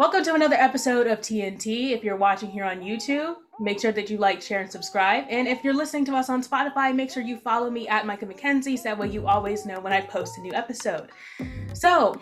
Welcome to another episode of TNT. If you're watching here on YouTube, make sure that you like, share, and subscribe. And if you're listening to us on Spotify, make sure you follow me at Micah McKenzie so that way you always know when I post a new episode. So,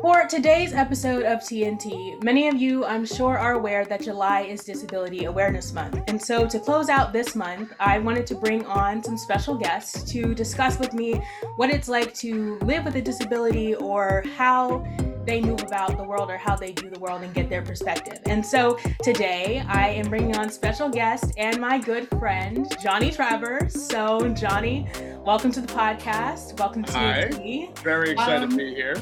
for today's episode of TNT, many of you, I'm sure, are aware that July is Disability Awareness Month. And so, to close out this month, I wanted to bring on some special guests to discuss with me what it's like to live with a disability or how they move about the world or how they view the world and get their perspective. And so today I am bringing on special guest and my good friend, Johnny Travers. So, Johnny, welcome to the podcast. Welcome to Hi. Very excited Um, to be here.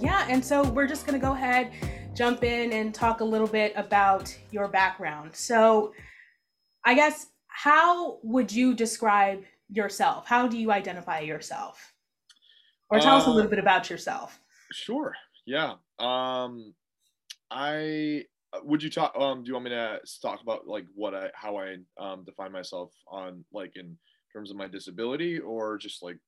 Yeah, and so we're just going to go ahead, jump in, and talk a little bit about your background. So, I guess, how would you describe yourself? How do you identify yourself? Or tell us a Uh, little bit about yourself. Sure. Yeah. Um, I uh, would you talk. Um, do you want me to talk about like what I how I um define myself on like in terms of my disability or just like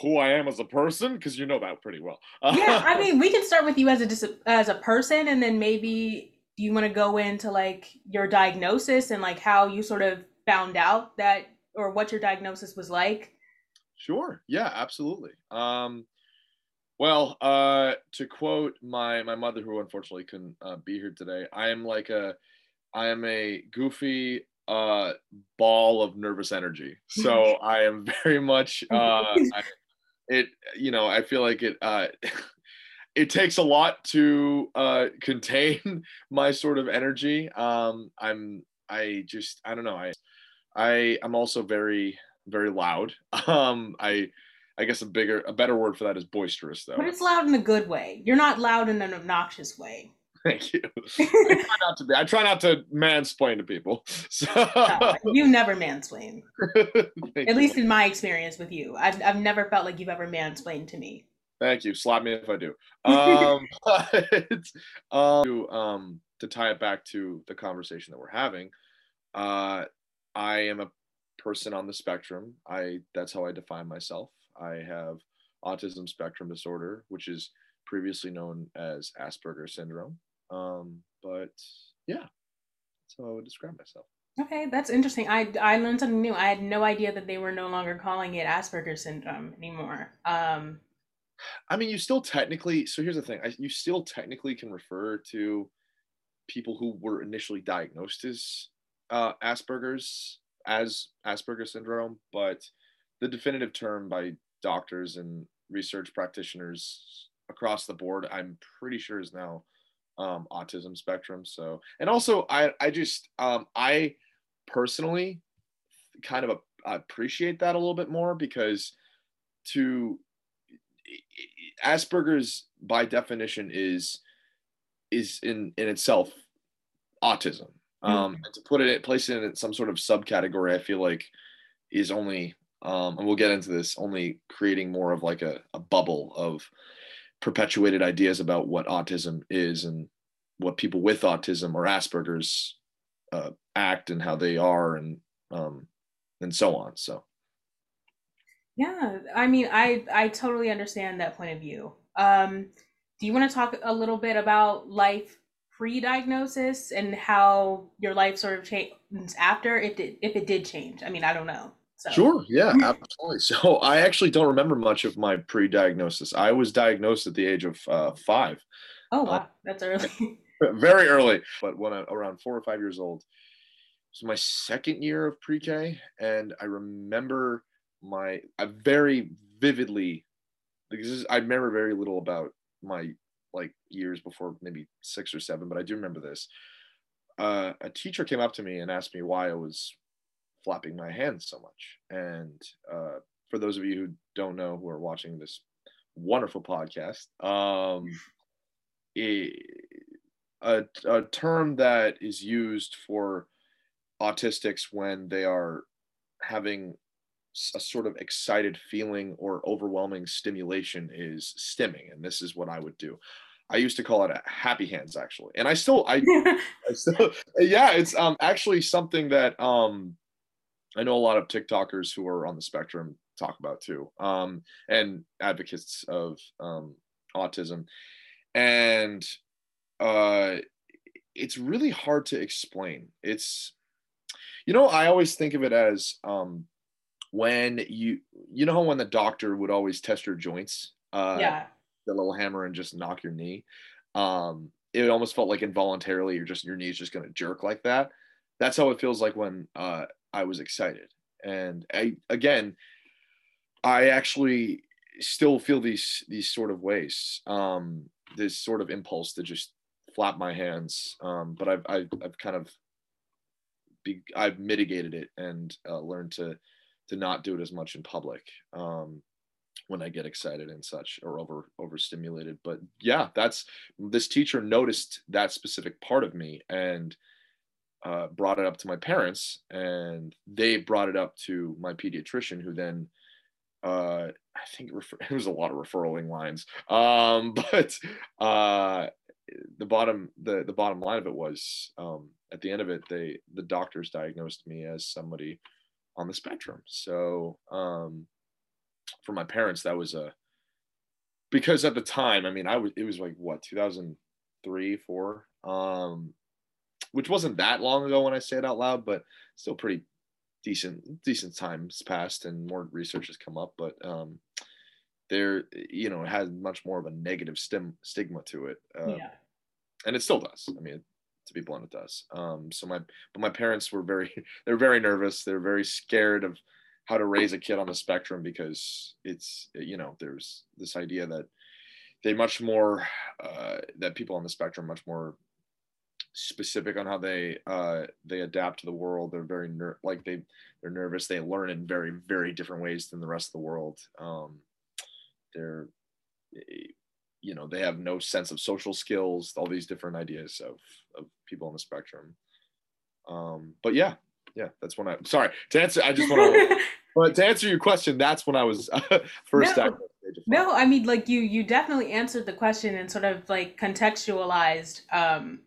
who I am as a person? Because you know that pretty well. yeah, I mean, we can start with you as a dis- as a person, and then maybe do you want to go into like your diagnosis and like how you sort of found out that or what your diagnosis was like. Sure. Yeah, absolutely. Um, well, uh, to quote my my mother, who unfortunately couldn't uh, be here today, I am like a, I am a goofy uh ball of nervous energy. So I am very much uh, I, it. You know, I feel like it. Uh, it takes a lot to uh, contain my sort of energy. Um, I'm. I just. I don't know. I. I. I'm also very very loud. Um, I, I guess a bigger, a better word for that is boisterous, though. But it's loud in a good way. You're not loud in an obnoxious way. Thank you. I try not to be. I try not to mansplain to people. So No, you never mansplain. At you. least in my experience with you, I've I've never felt like you've ever mansplained to me. Thank you. Slap me if I do. Um, but, um, to, um, to tie it back to the conversation that we're having, uh, I am a person on the spectrum. I that's how I define myself. I have autism spectrum disorder, which is previously known as Asperger's syndrome. Um, but yeah, that's how I would describe myself. Okay, that's interesting. I I learned something new. I had no idea that they were no longer calling it Asperger's syndrome anymore. Um, I mean, you still technically. So here's the thing: I, you still technically can refer to people who were initially diagnosed as uh, Asperger's as Asperger's syndrome, but the definitive term by doctors and research practitioners across the board, I'm pretty sure, is now um, autism spectrum. So, and also, I I just um, I personally kind of a, appreciate that a little bit more because to Asperger's by definition is is in in itself autism. Um, and to put it place it in some sort of subcategory, I feel like is only um, and we'll get into this only creating more of like a, a bubble of perpetuated ideas about what autism is and what people with autism or Asperger's uh, act and how they are and um, and so on. So yeah, I mean, I I totally understand that point of view. Um, do you want to talk a little bit about life pre-diagnosis and how your life sort of changed after it if it did change? I mean, I don't know. So. Sure. Yeah, absolutely. So I actually don't remember much of my pre-diagnosis. I was diagnosed at the age of uh, five, Oh wow, that's early. very early. But when I around four or five years old, it was my second year of pre-K, and I remember my I very vividly because this I remember very little about my like years before maybe six or seven, but I do remember this. Uh, a teacher came up to me and asked me why I was flapping my hands so much. And uh, for those of you who don't know who are watching this wonderful podcast, um, a, a, a term that is used for autistics when they are having a sort of excited feeling or overwhelming stimulation is stimming. And this is what i would do. I used to call it a happy hands actually. And i still i I still, yeah, it's um actually something that um I know a lot of TikTokers who are on the spectrum talk about too, um, and advocates of um, autism. And uh, it's really hard to explain. It's, you know, I always think of it as um, when you, you know, when the doctor would always test your joints, uh, yeah. the little hammer and just knock your knee. Um, it almost felt like involuntarily you're just your knee's just going to jerk like that. That's how it feels like when uh, I was excited. And I again, I actually still feel these these sort of ways. Um, this sort of impulse to just flap my hands. Um, but I've, I've I've kind of be, I've mitigated it and uh, learned to to not do it as much in public. Um, when I get excited and such or over overstimulated. But yeah, that's this teacher noticed that specific part of me and uh, brought it up to my parents, and they brought it up to my pediatrician, who then uh, I think it, refer- it, was a lot of referraling lines. Um, but uh, the bottom the the bottom line of it was um, at the end of it, they the doctors diagnosed me as somebody on the spectrum. So um, for my parents, that was a because at the time, I mean, I was it was like what 2003, four. Um, which wasn't that long ago when I say it out loud, but still pretty decent decent times passed and more research has come up. But um, there, you know, it had much more of a negative stim- stigma to it, uh, yeah. and it still does. I mean, to be blunt, it does. Um, so my but my parents were very they're very nervous. They're very scared of how to raise a kid on the spectrum because it's you know there's this idea that they much more uh, that people on the spectrum much more specific on how they uh, they adapt to the world. They're very ner- like they they're nervous. They learn in very very different ways than the rest of the world. Um, they're you know they have no sense of social skills. All these different ideas of of people on the spectrum. Um, but yeah, yeah, that's when I sorry to answer. I just want to. but to answer your question, that's when I was uh, first. No. No, I mean, like you, you definitely answered the question and sort of like contextualized um,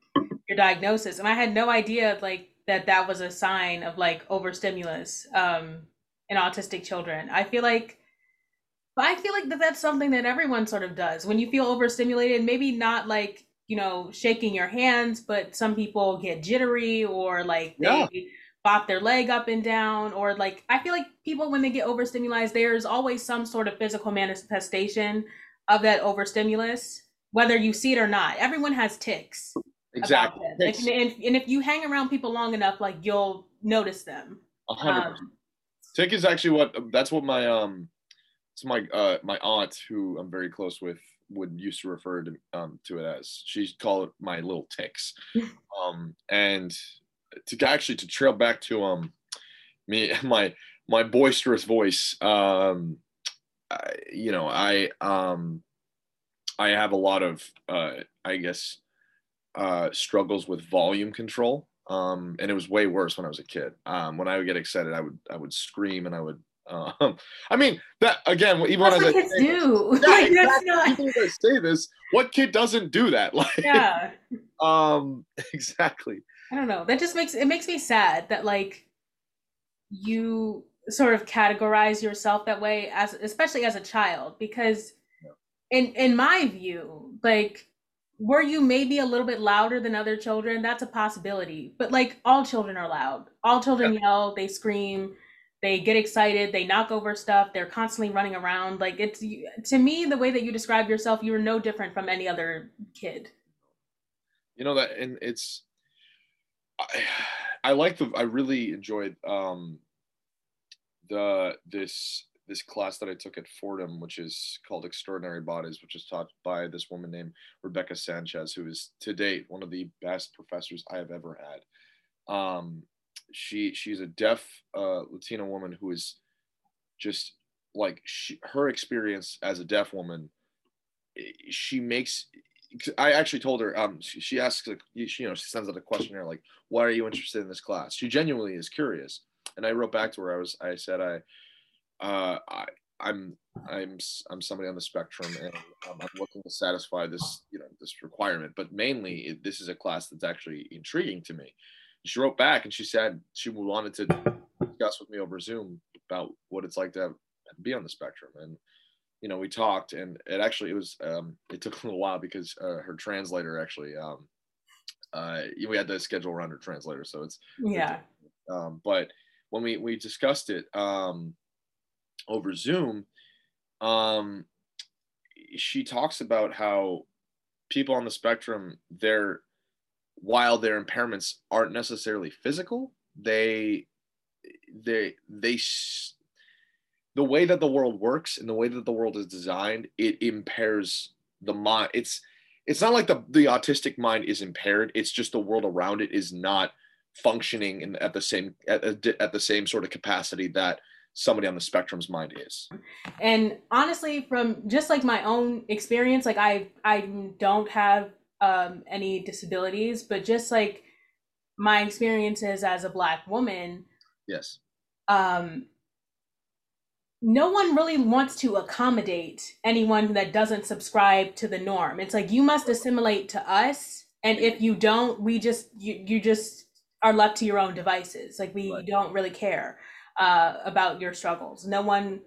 your diagnosis. And i had no idea like that that was a sign of like overstimulus um in autistic children. I feel like but i feel like that that's something that everyone sort of does. When you feel overstimulated maybe not like you know shaking your hands but some people get jittery or like they yeah. bop their leg up and down or like i feel like people when they get overstimulated there's always some sort of physical manifestation of that overstimulus whether you see it or not. Everyone has tics exactly. And, and, if you hang around people long enough like you'll notice them. A hundred um, tick is actually what that's what my um it's my uh my aunt who i'm very close with would used to refer to um to it as. She called it my little ticks. Um and to actually to trail back to um me my my boisterous voice um I, you know i um i have a lot of uh i guess uh, struggles with volume control. Um, and it was way worse when I was a kid. Um, when I would get excited, I would I would scream and I would. Um, I mean that again. Even That's when I kids say, do. Yeah, like, exactly. not... Even I say this, what kid doesn't do that? Like, yeah. Um. Exactly. I don't know. That just makes it makes me sad that like you sort of categorize yourself that way as especially as a child because yeah. in in my view like were you maybe a little bit louder than other children? That's a possibility. But like all children are loud. All children yeah. yell, they scream, they get excited, they knock over stuff, they're constantly running around. Like it's to me the way that you describe yourself, you're no different from any other kid. You know that and it's I, I like the I really enjoyed um the this this class that I took at Fordham, which is called Extraordinary Bodies, which is taught by this woman named Rebecca Sanchez, who is to date one of the best professors I have ever had. Um, she she's a deaf uh, Latina woman who is just like she, her experience as a deaf woman. She makes. I actually told her. Um, she, she asks. She, you know, she sends out a questionnaire like, "Why are you interested in this class?" She genuinely is curious, and I wrote back to her. I was. I said I uh, I, I'm I'm I'm somebody on the spectrum, and um, I'm looking to satisfy this you know this requirement. But mainly, it, this is a class that's actually intriguing to me. She wrote back and she said she wanted to discuss with me over Zoom about what it's like to have, be on the spectrum, and you know, we talked, and it actually it was um, it took a little while because uh, her translator actually um, uh, we had to schedule around her translator, so it's Yeah. um, but when we we discussed it um, over Zoom, um, she talks about how people on the spectrum, their while their impairments aren't necessarily physical, they they they the way that the world works and the way that the world is designed, it impairs the mind. It's it's not like the the autistic mind is impaired. It's just the world around it is not functioning in, at the same at, at the same sort of capacity that somebody on the spectrum's mind is. and honestly from just like my own experience like i i don't have um any disabilities but just like my experiences as a black woman Yes. um no one really wants to accommodate anyone that doesn't subscribe to the norm it's like you must assimilate to us and if you don't we just you, you just are left to your own devices like we Right. don't really care uh, about your struggles no one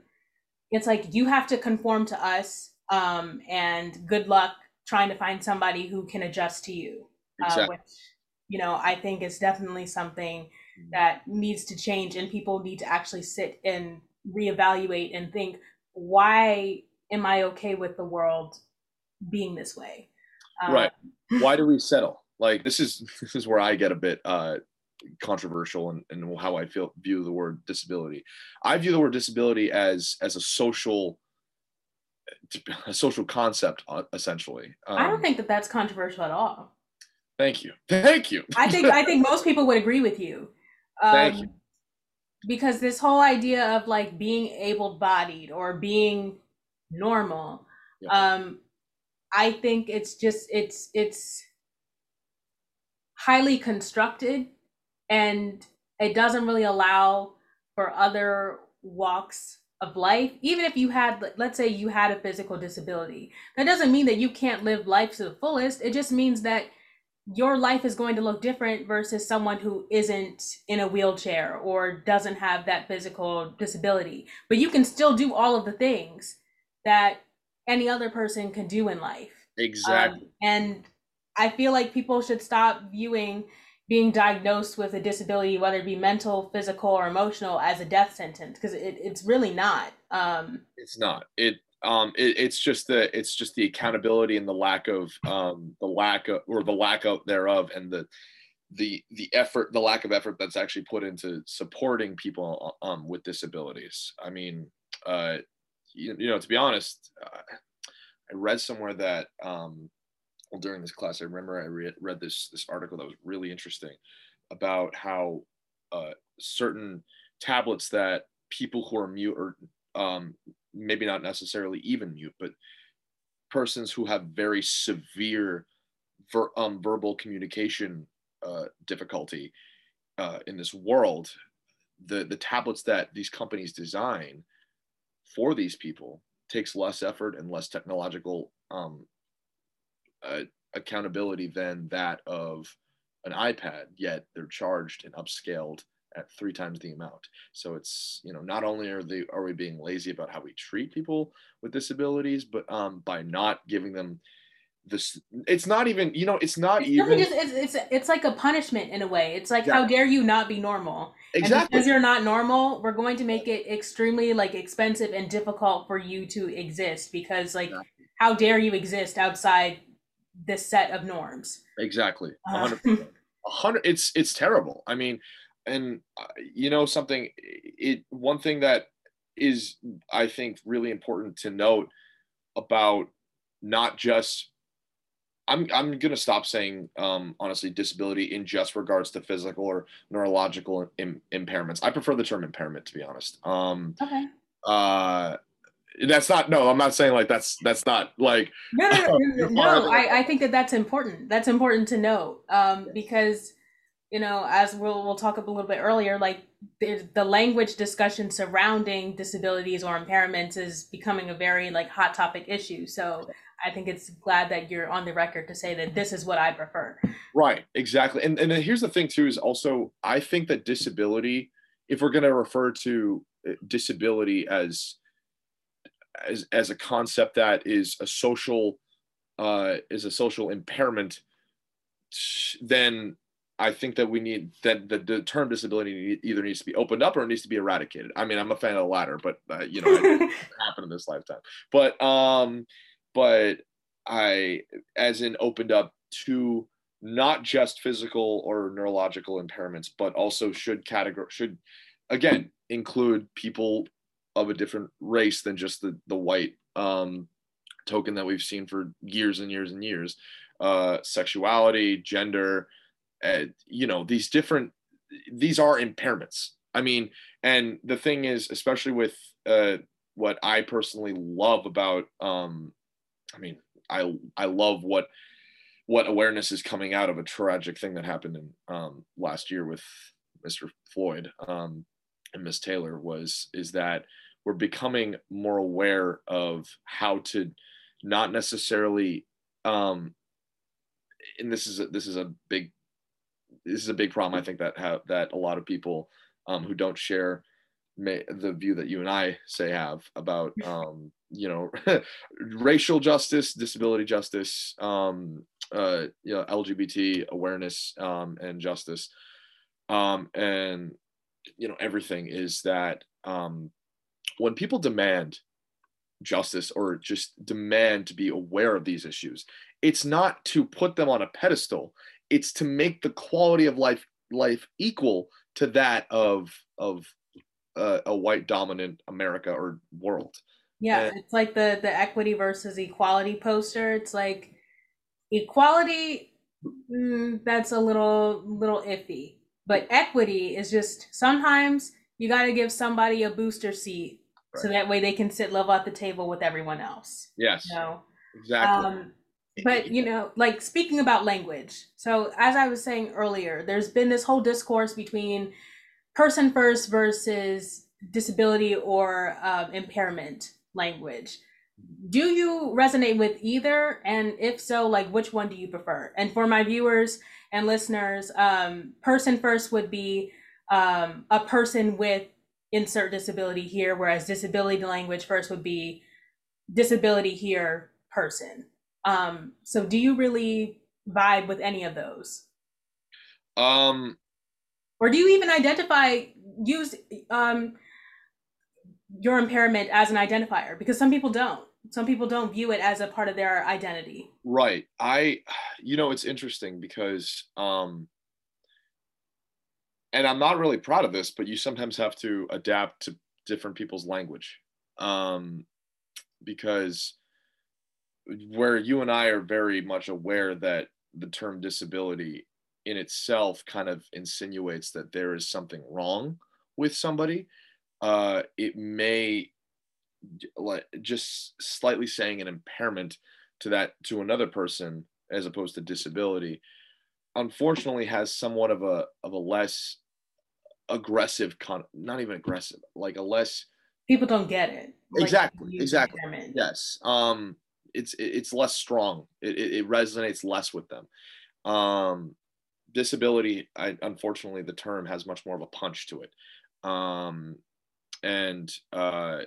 it's like you have to conform to us um, and good luck trying to find somebody who can adjust to you uh, Exactly. which you know i think is definitely something that needs to change and people need to actually sit and reevaluate and think why am i okay with the world being this way Uh, Right. Why do we settle? Like this is this is where I get a bit uh controversial and and how I feel view the word disability. I view the word disability as as a social a social concept uh, essentially. Um, i don't think that that's controversial at all Thank you. Thank you. i think i think most people would agree with you um, Thank you. because this whole idea of like being able-bodied or being normal Yeah. um i think it's just it's it's highly constructed and it doesn't really allow for other walks of life. Even if you had let's say you had a physical disability that doesn't mean that you can't live life to the fullest. It just means that your life is going to look different versus someone who isn't in a wheelchair or doesn't have that physical disability. But you can still do all of the things that any other person can do in life. Exactly. um, and I feel like people should stop viewing being diagnosed with a disability, whether it be mental, physical, or emotional, as a death sentence because it, it's really not. Um, it's not. It um it, it's just the it's just the accountability and the lack of um the lack of or the lack of thereof and the the the effort the lack of effort that's actually put into supporting people um with disabilities i mean uh you, you know to be honest uh, i read somewhere that um during this class. I remember i read, read this this article that was really interesting about how uh certain tablets that people who are mute or um maybe not necessarily even mute but persons who have very severe ver, um, verbal communication uh, difficulty uh, in this world, the the tablets that these companies design for these people takes less effort and less technological um, uh, accountability than that of an iPad. Yet they're charged and upscaled at three times the amount. So it's you know not only are they are we being lazy about how we treat people with disabilities, but um, by not giving them this, it's not even you know it's not it's, even really just, it's, it's it's like a punishment in a way. It's like how dare you not be normal? And exactly because you're not normal, we're going to make it extremely like expensive and difficult for you to exist because like Exactly. how dare you exist outside this set of norms? exactly. A Uh, hundred hundred it's it's terrible. I mean and uh, you know something it one thing that is i think really important to note about not just i'm i'm going to stop saying um honestly disability in just regards to physical or neurological Im- impairments. I prefer the term impairment to be honest. Um okay. uh that's not no i'm not saying like that's that's not like No, no, no, no, no, part of it. I, I think that that's important. That's important to know um, because, you know, as we'll, we'll talk a little bit earlier, like the, the language discussion surrounding disabilities or impairments is becoming a very like hot topic issue. So I think it's glad that you're on the record to say that this is what I prefer. Right, exactly. And and here's the thing too is also I think that disability, if we're going to refer to uh, disability as as, as a concept that is a social uh, is a social impairment, then I think that we need that the, the term disability either needs to be opened up or it needs to be eradicated. I mean, I'm a fan of the latter, but uh, you know, it happen in this lifetime. But um, but I, as in, opened up to not just physical or neurological impairments, but also should category should again include people of a different race than just the the white um, token that we've seen for years and years and years. Uh, sexuality, gender, uh, you know, these different these are impairments. I mean, and the thing is, especially with uh, what I personally love about, um, I mean, I I love what what awareness is coming out of a tragic thing that happened in um, last year with Mr. Floyd um, and Miss Taylor was is that we're becoming more aware of how to not necessarily um, and this is a, this is a big this is a big problem I think that have that a lot of people um, who don't share may, the view that you and I say have about um, you know racial justice, disability justice, um, uh, you know, LGBT awareness um, and justice, um, and you know everything is that um, when people demand justice or just demand to be aware of these issues, it's not to put them on a pedestal. It's to make the quality of life life equal to that of of uh, a white dominant America or world. Yeah, and, it's like the the equity versus equality poster. It's like equality mm, that's a little little iffy, but equity is just sometimes you got to give somebody a booster seat right. so that way they can sit level at the table with everyone else. Yes. You know? Exactly. Um, but you know like speaking about language so as i was saying earlier there's been this whole discourse between person first versus disability or um, impairment language. Do you resonate with either? And if so, like which one do you prefer? And for my viewers and listeners, um, person first would be um, a person with insert disability here, whereas disability language first would be disability here person. Um, so do you really vibe with any of those? Um, or do you even identify use um your impairment as an identifier because some people don't some people don't view it as a part of their identity right i you know it's interesting because um and i'm not really proud of this but you sometimes have to adapt to different people's language um because where you and i are very much aware that the term disability in itself kind of insinuates that there is something wrong with somebody uh, it may like just slightly saying an impairment to that to another person as opposed to disability unfortunately has somewhat of a of a less aggressive con not even aggressive like a less people don't get it. Like exactly exactly. yes um it's it's less strong. It, it, it resonates less with them. Um disability I, unfortunately the term has much more of a punch to it. Um and uh,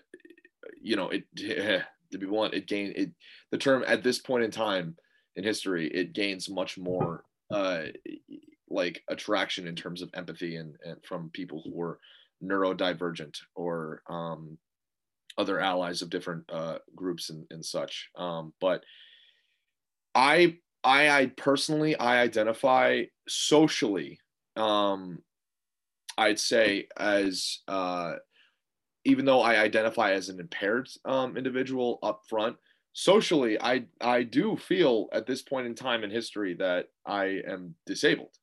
you know it to be blunt it gain it the term at this point in time in history it gains much more uh, like attraction in terms of empathy and, and from people who were neurodivergent or um, other allies of different uh, groups and, and such. Um, but I, I i personally i identify socially um, i'd say as uh, even though I identify as an impaired um, individual up front, socially, I I do feel at this point in time in history that I am disabled.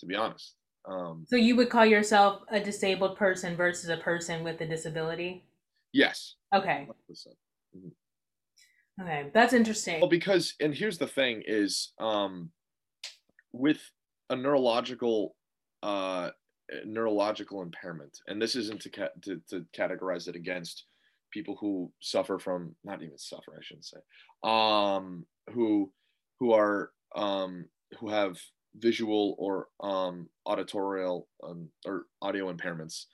To be honest. Um, so you would call yourself a disabled person versus a person with a disability? Yes. Okay. Mm-hmm. Okay, that's interesting. Well, because and here's the thing is um, with a neurological uh, neurological impairment, and this isn't to, ca- to, to categorize it against people who suffer from not even suffer, I shouldn't say, um, who who are um, who have visual or um, auditorial um, or audio impairments,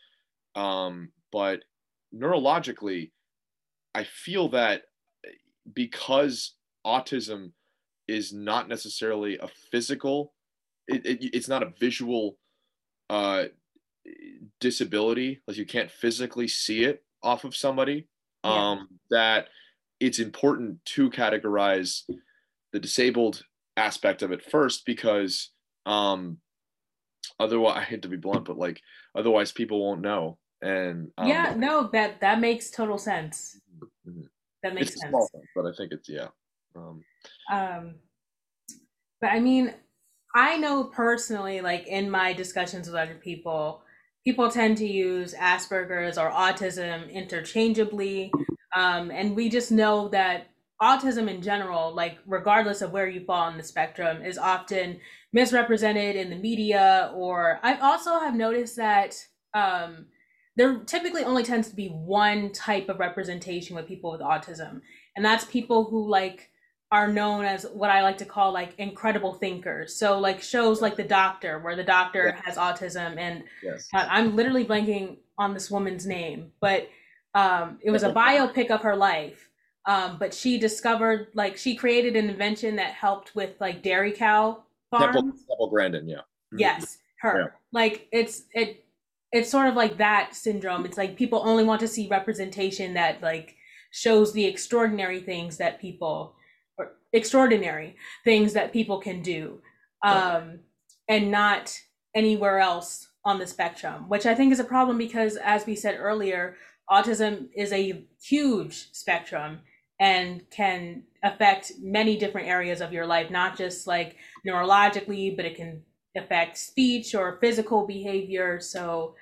um, but neurologically, I feel that because autism is not necessarily a physical, it, it, it's not a visual uh, disability, like you can't physically see it off of somebody. Yeah. Um, that it's important to categorize the disabled aspect of it first because um, otherwise, I hate to be blunt, but like otherwise people won't know. And um, yeah, no, that that makes total sense. Mhm. That makes sense. thing, but I think it's yeah. Um, Um, but I mean, I know personally, like in my discussions with other people, people tend to use Asperger's or autism interchangeably. Um, and we just know that autism in general, like regardless of where you fall on the spectrum, is often misrepresented in the media. Or I also have noticed that um, there typically only tends to be one type of representation with people with autism, and that's people who like are known as what I like to call like incredible thinkers. So like shows like The Doctor, where the doctor has autism, and yes. I'm literally blanking on this woman's name, but um, it was a biopic of her life. Um, but she discovered like she created an invention that helped with like dairy cow farms. Temple, Temple Grandin, yeah. Yes, her. Yeah. Like it's it it's sort of like that syndrome. It's like people only want to see representation that like shows the extraordinary things that people extraordinary things that people can do. Um and not anywhere else on the spectrum, which I think is a problem because as we said earlier, autism is a huge spectrum and can affect many different areas of your life, not just like neurologically, but it can affect speech or physical behavior. So,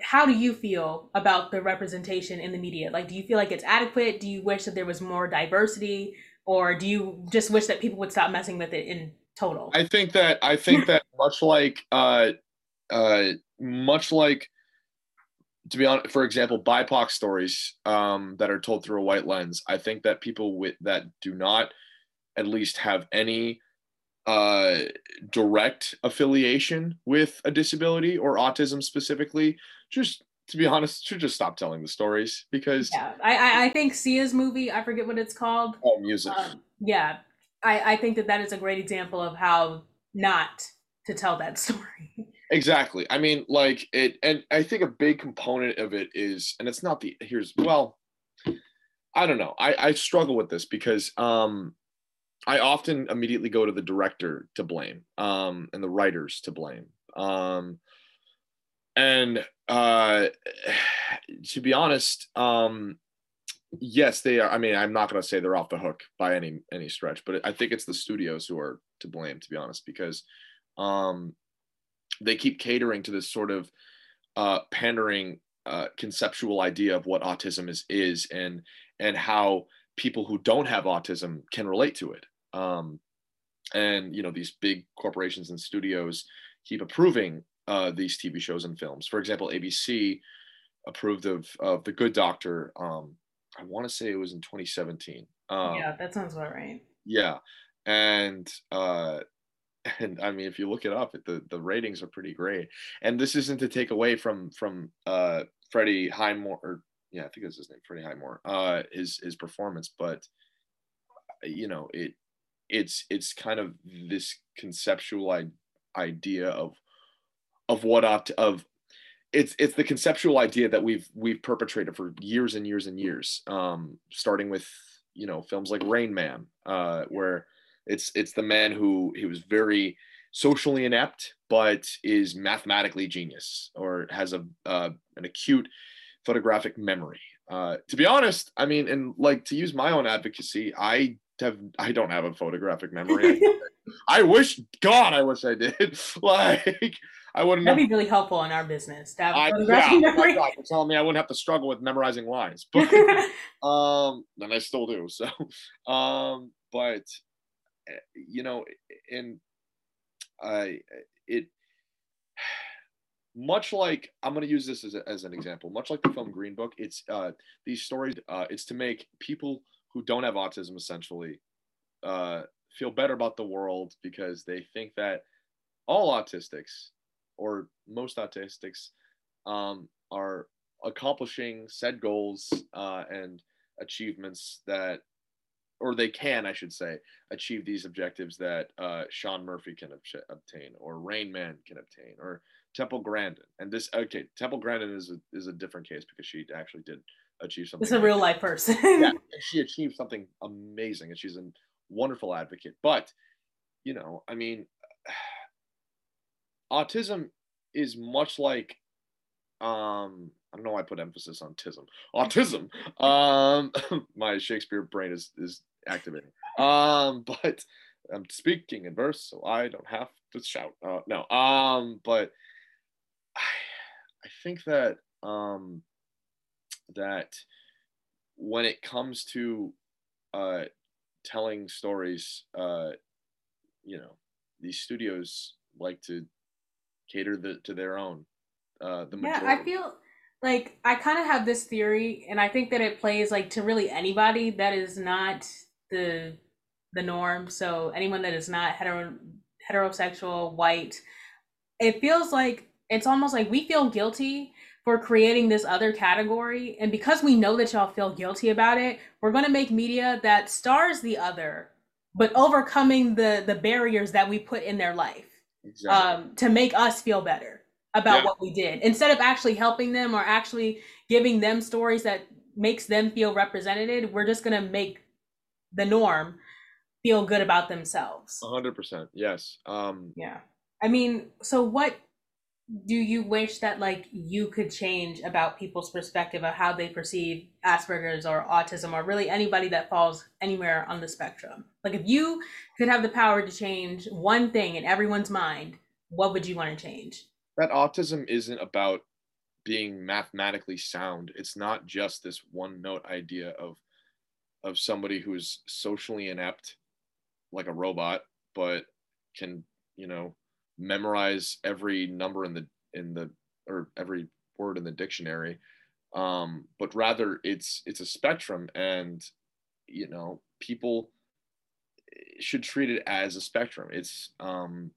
how do you feel about the representation in the media? Like, do you feel like it's adequate? Do you wish that there was more diversity? Or do you just wish that people would stop messing with it in total? I think that I think that much like uh, uh, much like to be honest, for example, BIPOC stories um, that are told through a white lens. I think that people with that do not at least have any uh, direct affiliation with a disability or autism specifically, just to be honest, should just stop telling the stories because yeah, I, I think Sia's movie, I forget what it's called. oh, music. Um, yeah, I, I think that that is a great example of how not to tell that story. Exactly. I mean, like it, and I think a big component of it is, and it's not the here's well, I don't know. I I struggle with this because um, I often immediately go to the director to blame, um, and the writers to blame, um, and uh, to be honest, um, yes, they are. I mean, I'm not going to say they're off the hook by any any stretch, but I think it's the studios who are to blame, to be honest, because um they keep catering to this sort of uh, pandering uh, conceptual idea of what autism is is and and how people who don't have autism can relate to it. Um, and you know these big corporations and studios keep approving uh, these TV shows and films. For example, ABC approved of of The Good Doctor. Um, I want to say it was in 2017. Um, yeah, that sounds about right. yeah, and uh, and I mean, if you look it up, the the ratings are pretty great. And this isn't to take away from from uh, Freddie Highmore, or yeah, I think it's his name, Freddie Highmore, uh, his his performance, but you know, it it's it's kind of this conceptual I- idea of of what ought to, of it's it's the conceptual idea that we've we've perpetrated for years and years and years, um, starting with you know films like Rain Man, uh, where it's it's the man who he was very socially inept, but is mathematically genius or has a uh, an acute photographic memory. Uh, to be honest, I mean, and like to use my own advocacy, I have I don't have a photographic memory. I wish God, I wish I did. like I wouldn't. That'd Have, be really helpful in our business. To have I, yeah, memory. God, you're telling me I wouldn't have to struggle with memorizing lines, but um, and I still do. So, um, but eh, you know, and I it much like I'm going to use this as, a, as an example. Much like the film Green Book, it's uh, these stories. Uh, it's to make people who don't have autism essentially uh, feel better about the world because they think that all autistics or most autistics um, are accomplishing said goals uh, and achievements that or they can, I should say, achieve these objectives that uh, Sean Murphy can ob- obtain, or Rain Man can obtain, or Temple Grandin. And this, okay, Temple Grandin is a, is a different case because she actually did achieve something. It's a real life person. yeah, she achieved something amazing, and she's a wonderful advocate. But you know, I mean, autism is much like um I don't know why I put emphasis on tism. Autism. Um my Shakespeare brain is is activating. Um but I'm speaking in verse, so I don't have to shout. Uh, no. Um but I I think that um that when it comes to uh telling stories uh you know these studios like to cater the, to their own uh the yeah. I feel like I kind of have this theory, and I think that it plays like to really anybody that is not the the norm. So anyone that is not hetero heterosexual, white, it feels like it's almost like we feel guilty for creating this other category, and because we know that y'all feel guilty about it, we're gonna make media that stars the other, but overcoming the the barriers that we put in their life exactly. um, to make us feel better about Yeah. what we did instead of actually helping them or actually giving them stories that makes them feel represented we're just going to make the norm feel good about themselves A hundred percent. Yes. Um, yeah i mean so what do you wish that like you could change about people's perspective of how they perceive asperger's or autism or really anybody that falls anywhere on the spectrum like if you could have the power to change one thing in everyone's mind what would you want to change that autism isn't about being mathematically sound. It's not just this one note idea of of somebody who's socially inept, like a robot, but can you know memorize every number in the in the or every word in the dictionary. Um, but rather, it's it's a spectrum, and you know people should treat it as a spectrum. It's um,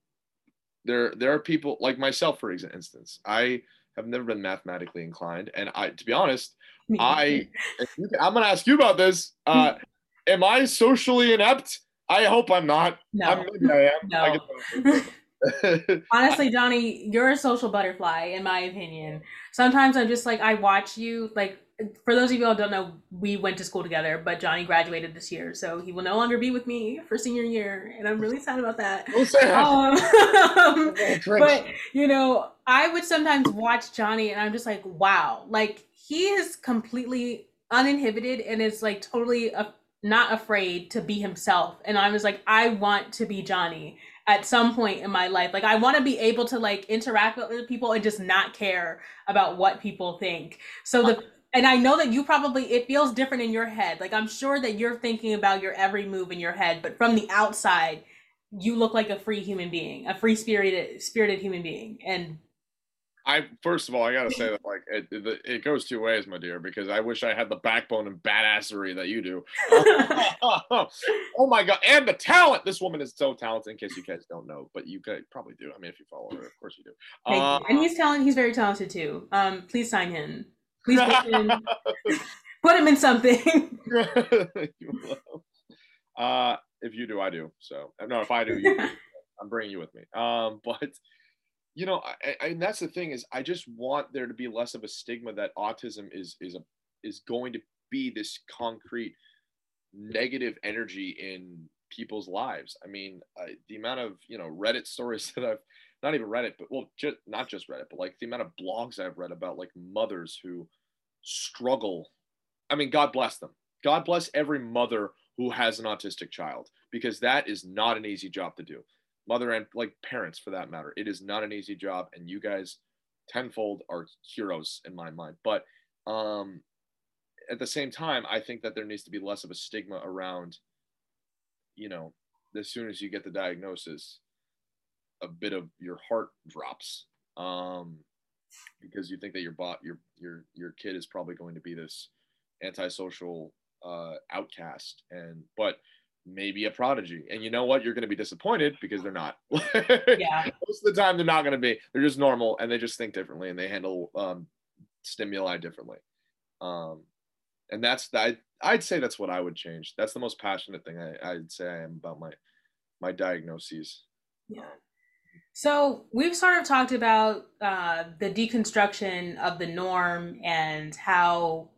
there there are people like myself, for instance. I have never been mathematically inclined, and I, to be honest, I can- I'm going to ask you about this. Uh, am I socially inept? I hope I'm not. no I'm, maybe I am. No. I Honestly, Johnny, you're a social butterfly, in my opinion. Sometimes I'm just like, I watch you. Like, for those of you who don't know, we went to school together, but Johnny graduated this year, so he will no longer be with me for senior year, and I'm really sad about that. Don't say that. Um, but you know, I would sometimes watch Johnny, and I'm just like, wow, like he is completely uninhibited and is like totally a- not afraid to be himself. And I was like, I want to be Johnny at some point in my life. Like I want to be able to like interact with other people and just not care about what people think. So the and I know that you probably it feels different in your head. Like I'm sure that you're thinking about your every move in your head, but from the outside, you look like a free human being, a free spirited spirited human being. And I first of all, I gotta say that like it, it, it goes two ways, my dear, because I wish I had the backbone and badassery that you do. oh my god, and the talent! This woman is so talented. In case you guys don't know, but you guys probably do. I mean, if you follow her, of course you do. Thank Uh, you. And he's talented. He's very talented too. Um, please sign him. Please put him, put him in something. Uh, if you do, I do. So no, if I do, you. do. I'm bringing you with me. Um, but you know, I, I, and that's the thing is, I just want there to be less of a stigma that autism is is a is going to be this concrete negative energy in people's lives. I mean, the amount of you know Reddit stories that I've not even Reddit, but well, just not just Reddit, but like the amount of blogs I've read about like mothers who struggle. I mean, God bless them. God bless every mother who has an autistic child because that is not an easy job to do. Mother and like parents for that matter. It is not an easy job and you guys tenfold are heroes in my mind. But um at the same time, I think that there needs to be less of a stigma around you know, as soon as you get the diagnosis, a bit of your heart drops. Um because you think that your bot your your your kid is probably going to be this antisocial uh outcast and but maybe a prodigy and you know what you're going to be disappointed because they're not Yeah. most of the time they're not going to be they're just normal and they just think differently and they handle um stimuli differently um and that's that I'd say that's what I would change. That's the most passionate thing I, I'd say I am about my my diagnoses. Yeah. So we've sort of talked about uh, the deconstruction of the norm and how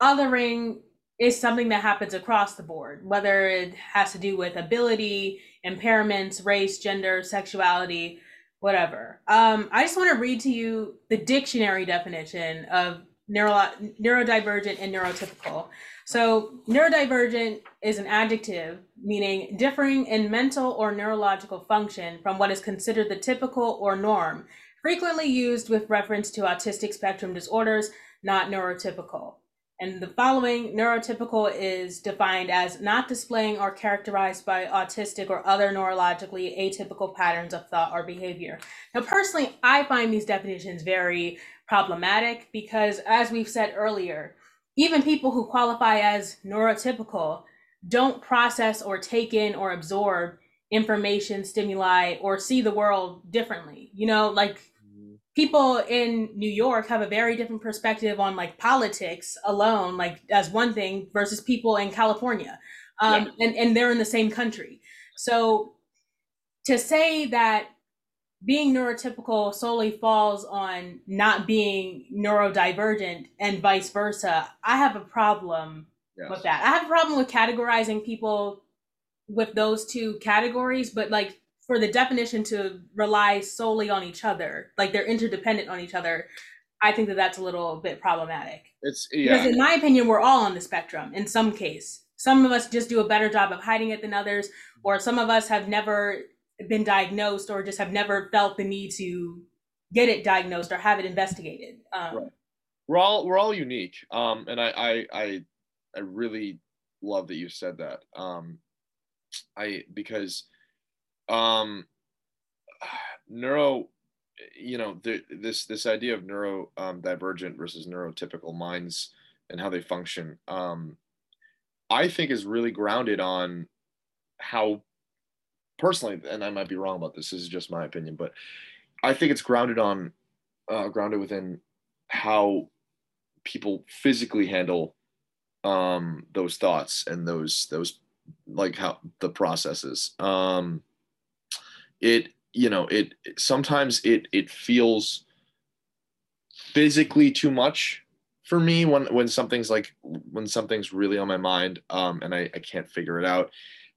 othering is something that happens across the board, whether it has to do with ability, impairments, race, gender, sexuality, whatever. Um, I just want to read to you the dictionary definition of neuro- neurodivergent and neurotypical. So, neurodivergent is an adjective meaning differing in mental or neurological function from what is considered the typical or norm, frequently used with reference to autistic spectrum disorders, not neurotypical. And the following neurotypical is defined as not displaying or characterized by autistic or other neurologically atypical patterns of thought or behavior. Now, personally, I find these definitions very problematic because, as we've said earlier, even people who qualify as neurotypical don't process or take in or absorb information, stimuli, or see the world differently. You know, like. People in New York have a very different perspective on like politics alone, like as one thing, versus people in California. Um, yeah. and, and they're in the same country. So to say that being neurotypical solely falls on not being neurodivergent and vice versa, I have a problem yes. with that. I have a problem with categorizing people with those two categories, but like for the definition to rely solely on each other, like they're interdependent on each other, I think that that's a little bit problematic. It's yeah. Because in my opinion, we're all on the spectrum in some case. Some of us just do a better job of hiding it than others, or some of us have never been diagnosed or just have never felt the need to get it diagnosed or have it investigated. Um, right. We're all we're all unique, um, and I, I I I really love that you said that. Um, I because um, neuro, you know, the, this this idea of neuro um, divergent versus neurotypical minds and how they function. Um, I think is really grounded on how personally, and I might be wrong about this. This is just my opinion, but I think it's grounded on, uh, grounded within how people physically handle um, those thoughts and those those like how the processes. Um, it you know it sometimes it it feels physically too much for me when when something's like when something's really on my mind um, and I, I can't figure it out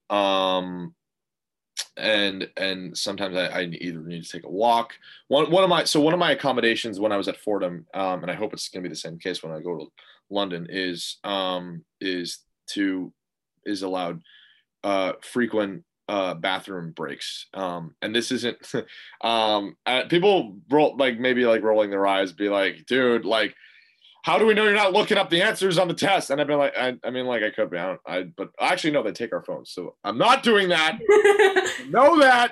um, and and sometimes I, I, either need to take a walk. One one of my so one of my accommodations when I was at Fordham, um, and I hope it's going to be the same case when I go to London is um, is to is allowed uh, frequent uh, bathroom breaks. Um, and this isn't um, people roll like maybe like rolling their eyes, be like, dude, like how do we know you're not looking up the answers on the test? And I've been like, I, I mean, like I could be, I, don't, I but actually no, they take our phones, so I'm not doing that. know that.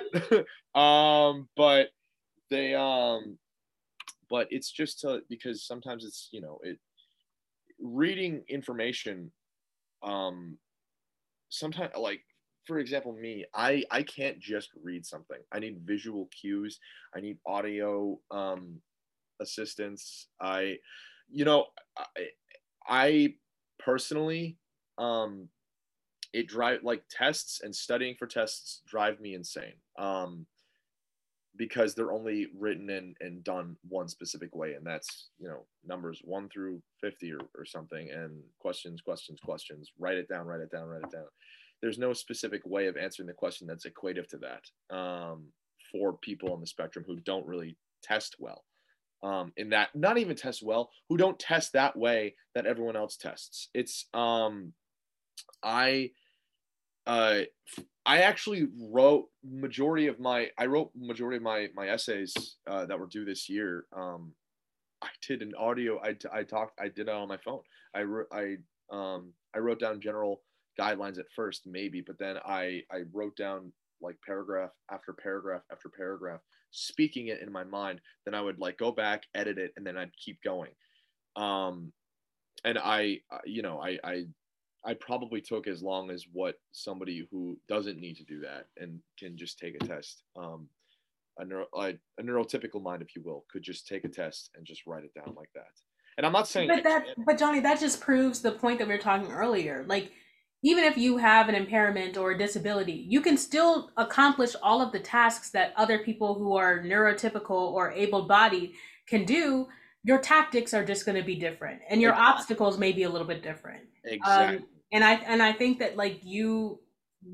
um, but they, um, but it's just to because sometimes it's you know it reading information, um, sometimes like for example me i i can't just read something. I need visual cues. I need audio um assistance. I you know, I, I personally, um, it drive like tests and studying for tests drive me insane. Um, because they're only written and, and done one specific way and that's you know numbers 1 through 50 or, or something and questions questions questions. Write it down write it down write it down there's no specific way of answering the question that's equative to that um, for people on the spectrum who don't really test well um, in that not even test well, who don't test that way that everyone else tests. It's um, I uh, I actually wrote majority of my I wrote majority of my my essays uh, that were due this year. Um, I did an audio. I, I talked. I did it on my phone. I. I um I wrote down general guidelines at first, maybe, but then I I wrote down like paragraph after paragraph after paragraph speaking it in my mind. Then i would like go back edit it and then i'd keep going. Um and i you know i i i probably took as long as what somebody who doesn't need to do that and can just take a test. Um a, neuro, a, a neurotypical mind if you will could just take a test and just write it down like that. And I'm not saying But that but Johnny, that just proves the point that we were talking earlier. Like even if you have an impairment or a disability, you can still accomplish all of the tasks that other people who are neurotypical or able-bodied can do. Your tactics are just going to be different, and your Exactly. obstacles may be a little bit different. exactly. Um, and I and I think that like you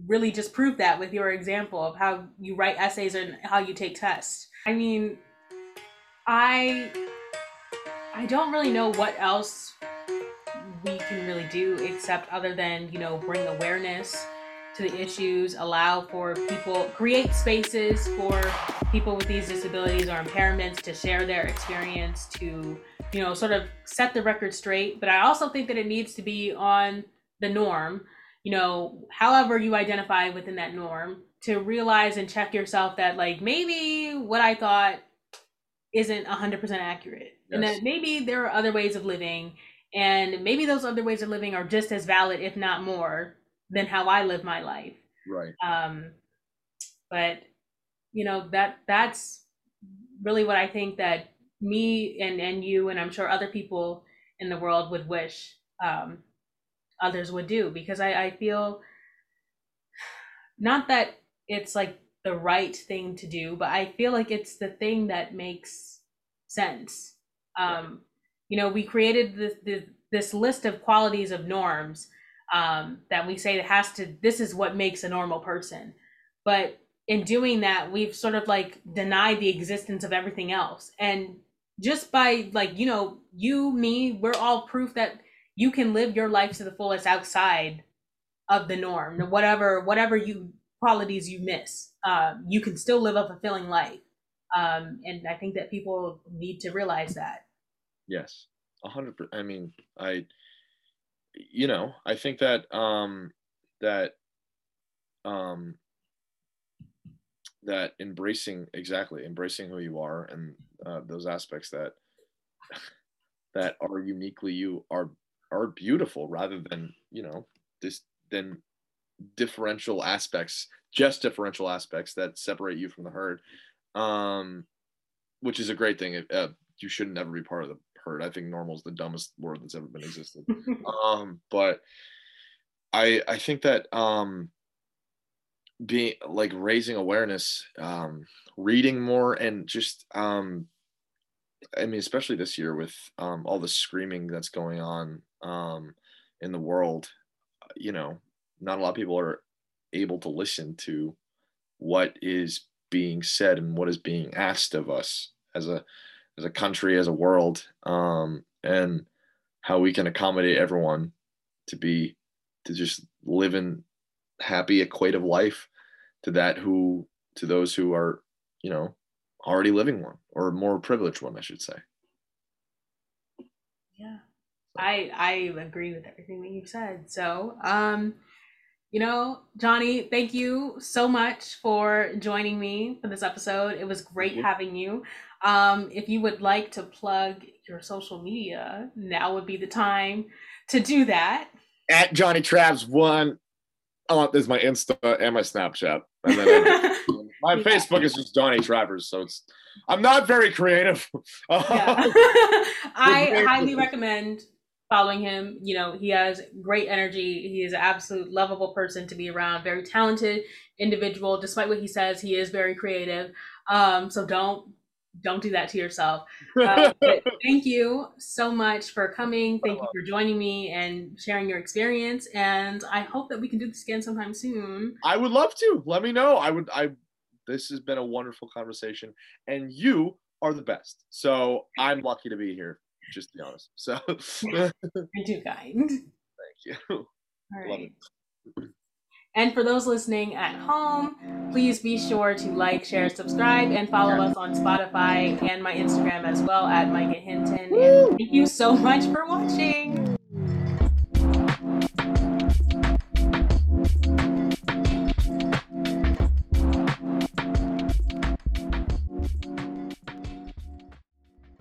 really just proved that with your example of how you write essays and how you take tests. I mean, I I don't really know what else we can really do except other than, you know, bring awareness to the issues, allow for people create spaces for people with these disabilities or impairments to share their experience to, you know, sort of set the record straight, but I also think that it needs to be on the norm, you know, however you identify within that norm, to realize and check yourself that like maybe what I thought isn't 100% accurate. And that maybe there are other ways of living and maybe those other ways of living are just as valid if not more than how I live my life. right. Um but you know that that's really what I think that me and and you and I'm sure other people in the world would wish um others would do because I I feel not that it's like the right thing to do, but I feel like it's the thing that makes sense. Um, you know, we created this, this this list of qualities of norms um, that we say has to. This is what makes a normal person, but in doing that, we've sort of like denied the existence of everything else. And just by like you know, you, me, we're all proof that you can live your life to the fullest outside of the norm whatever whatever you qualities you miss um, you can still live a fulfilling life um, and i think that people need to realize that Yes, a hundred. I mean, I, you know, I think that um that um that embracing exactly embracing who you are and uh, those aspects that that are uniquely you are are beautiful rather than you know this than differential aspects just differential aspects that separate you from the herd um which is a great thing uh, you should never be part of the herd i think normal is the dumbest word that's ever been existed. Um but i i think that um being like raising awareness um reading more and just um i mean especially this year with um all the screaming that's going on um in the world you know not a lot of people are able to listen to what is being said and what is being asked of us as a as a country as a world um and how we can accommodate everyone to be to just live in happy equative life to that who to those who are you know already living one or more privileged one i should say. Yeah. I i agree with everything that you've said. So um you know johnny thank you so much for joining me for this episode. It was great having you um if you would like to plug your social media now would be the time to do that at johnny travs one oh there's my insta and my snapchat and then my Yeah. facebook is just johnny travers so it's i'm not very creative. I highly recommend following him. You know, he has great energy. He is an absolute lovable person to be around. Very talented individual. Despite what he says, he is very creative. Um, so don't don't do that to yourself. Uh, thank you so much for coming. Thank you for joining me and sharing your experience. And I hope that we can do this again sometime soon. I would love to. Let me know. I would. I. This has been a wonderful conversation, and you are the best. So I'm lucky to be here. Just to be honest. So You're too kind. Thank you. All Love right. And for those listening at home, please be sure to like, share, subscribe, and follow us on Spotify and my Instagram as well at Micah Hinton. And thank you so much for watching.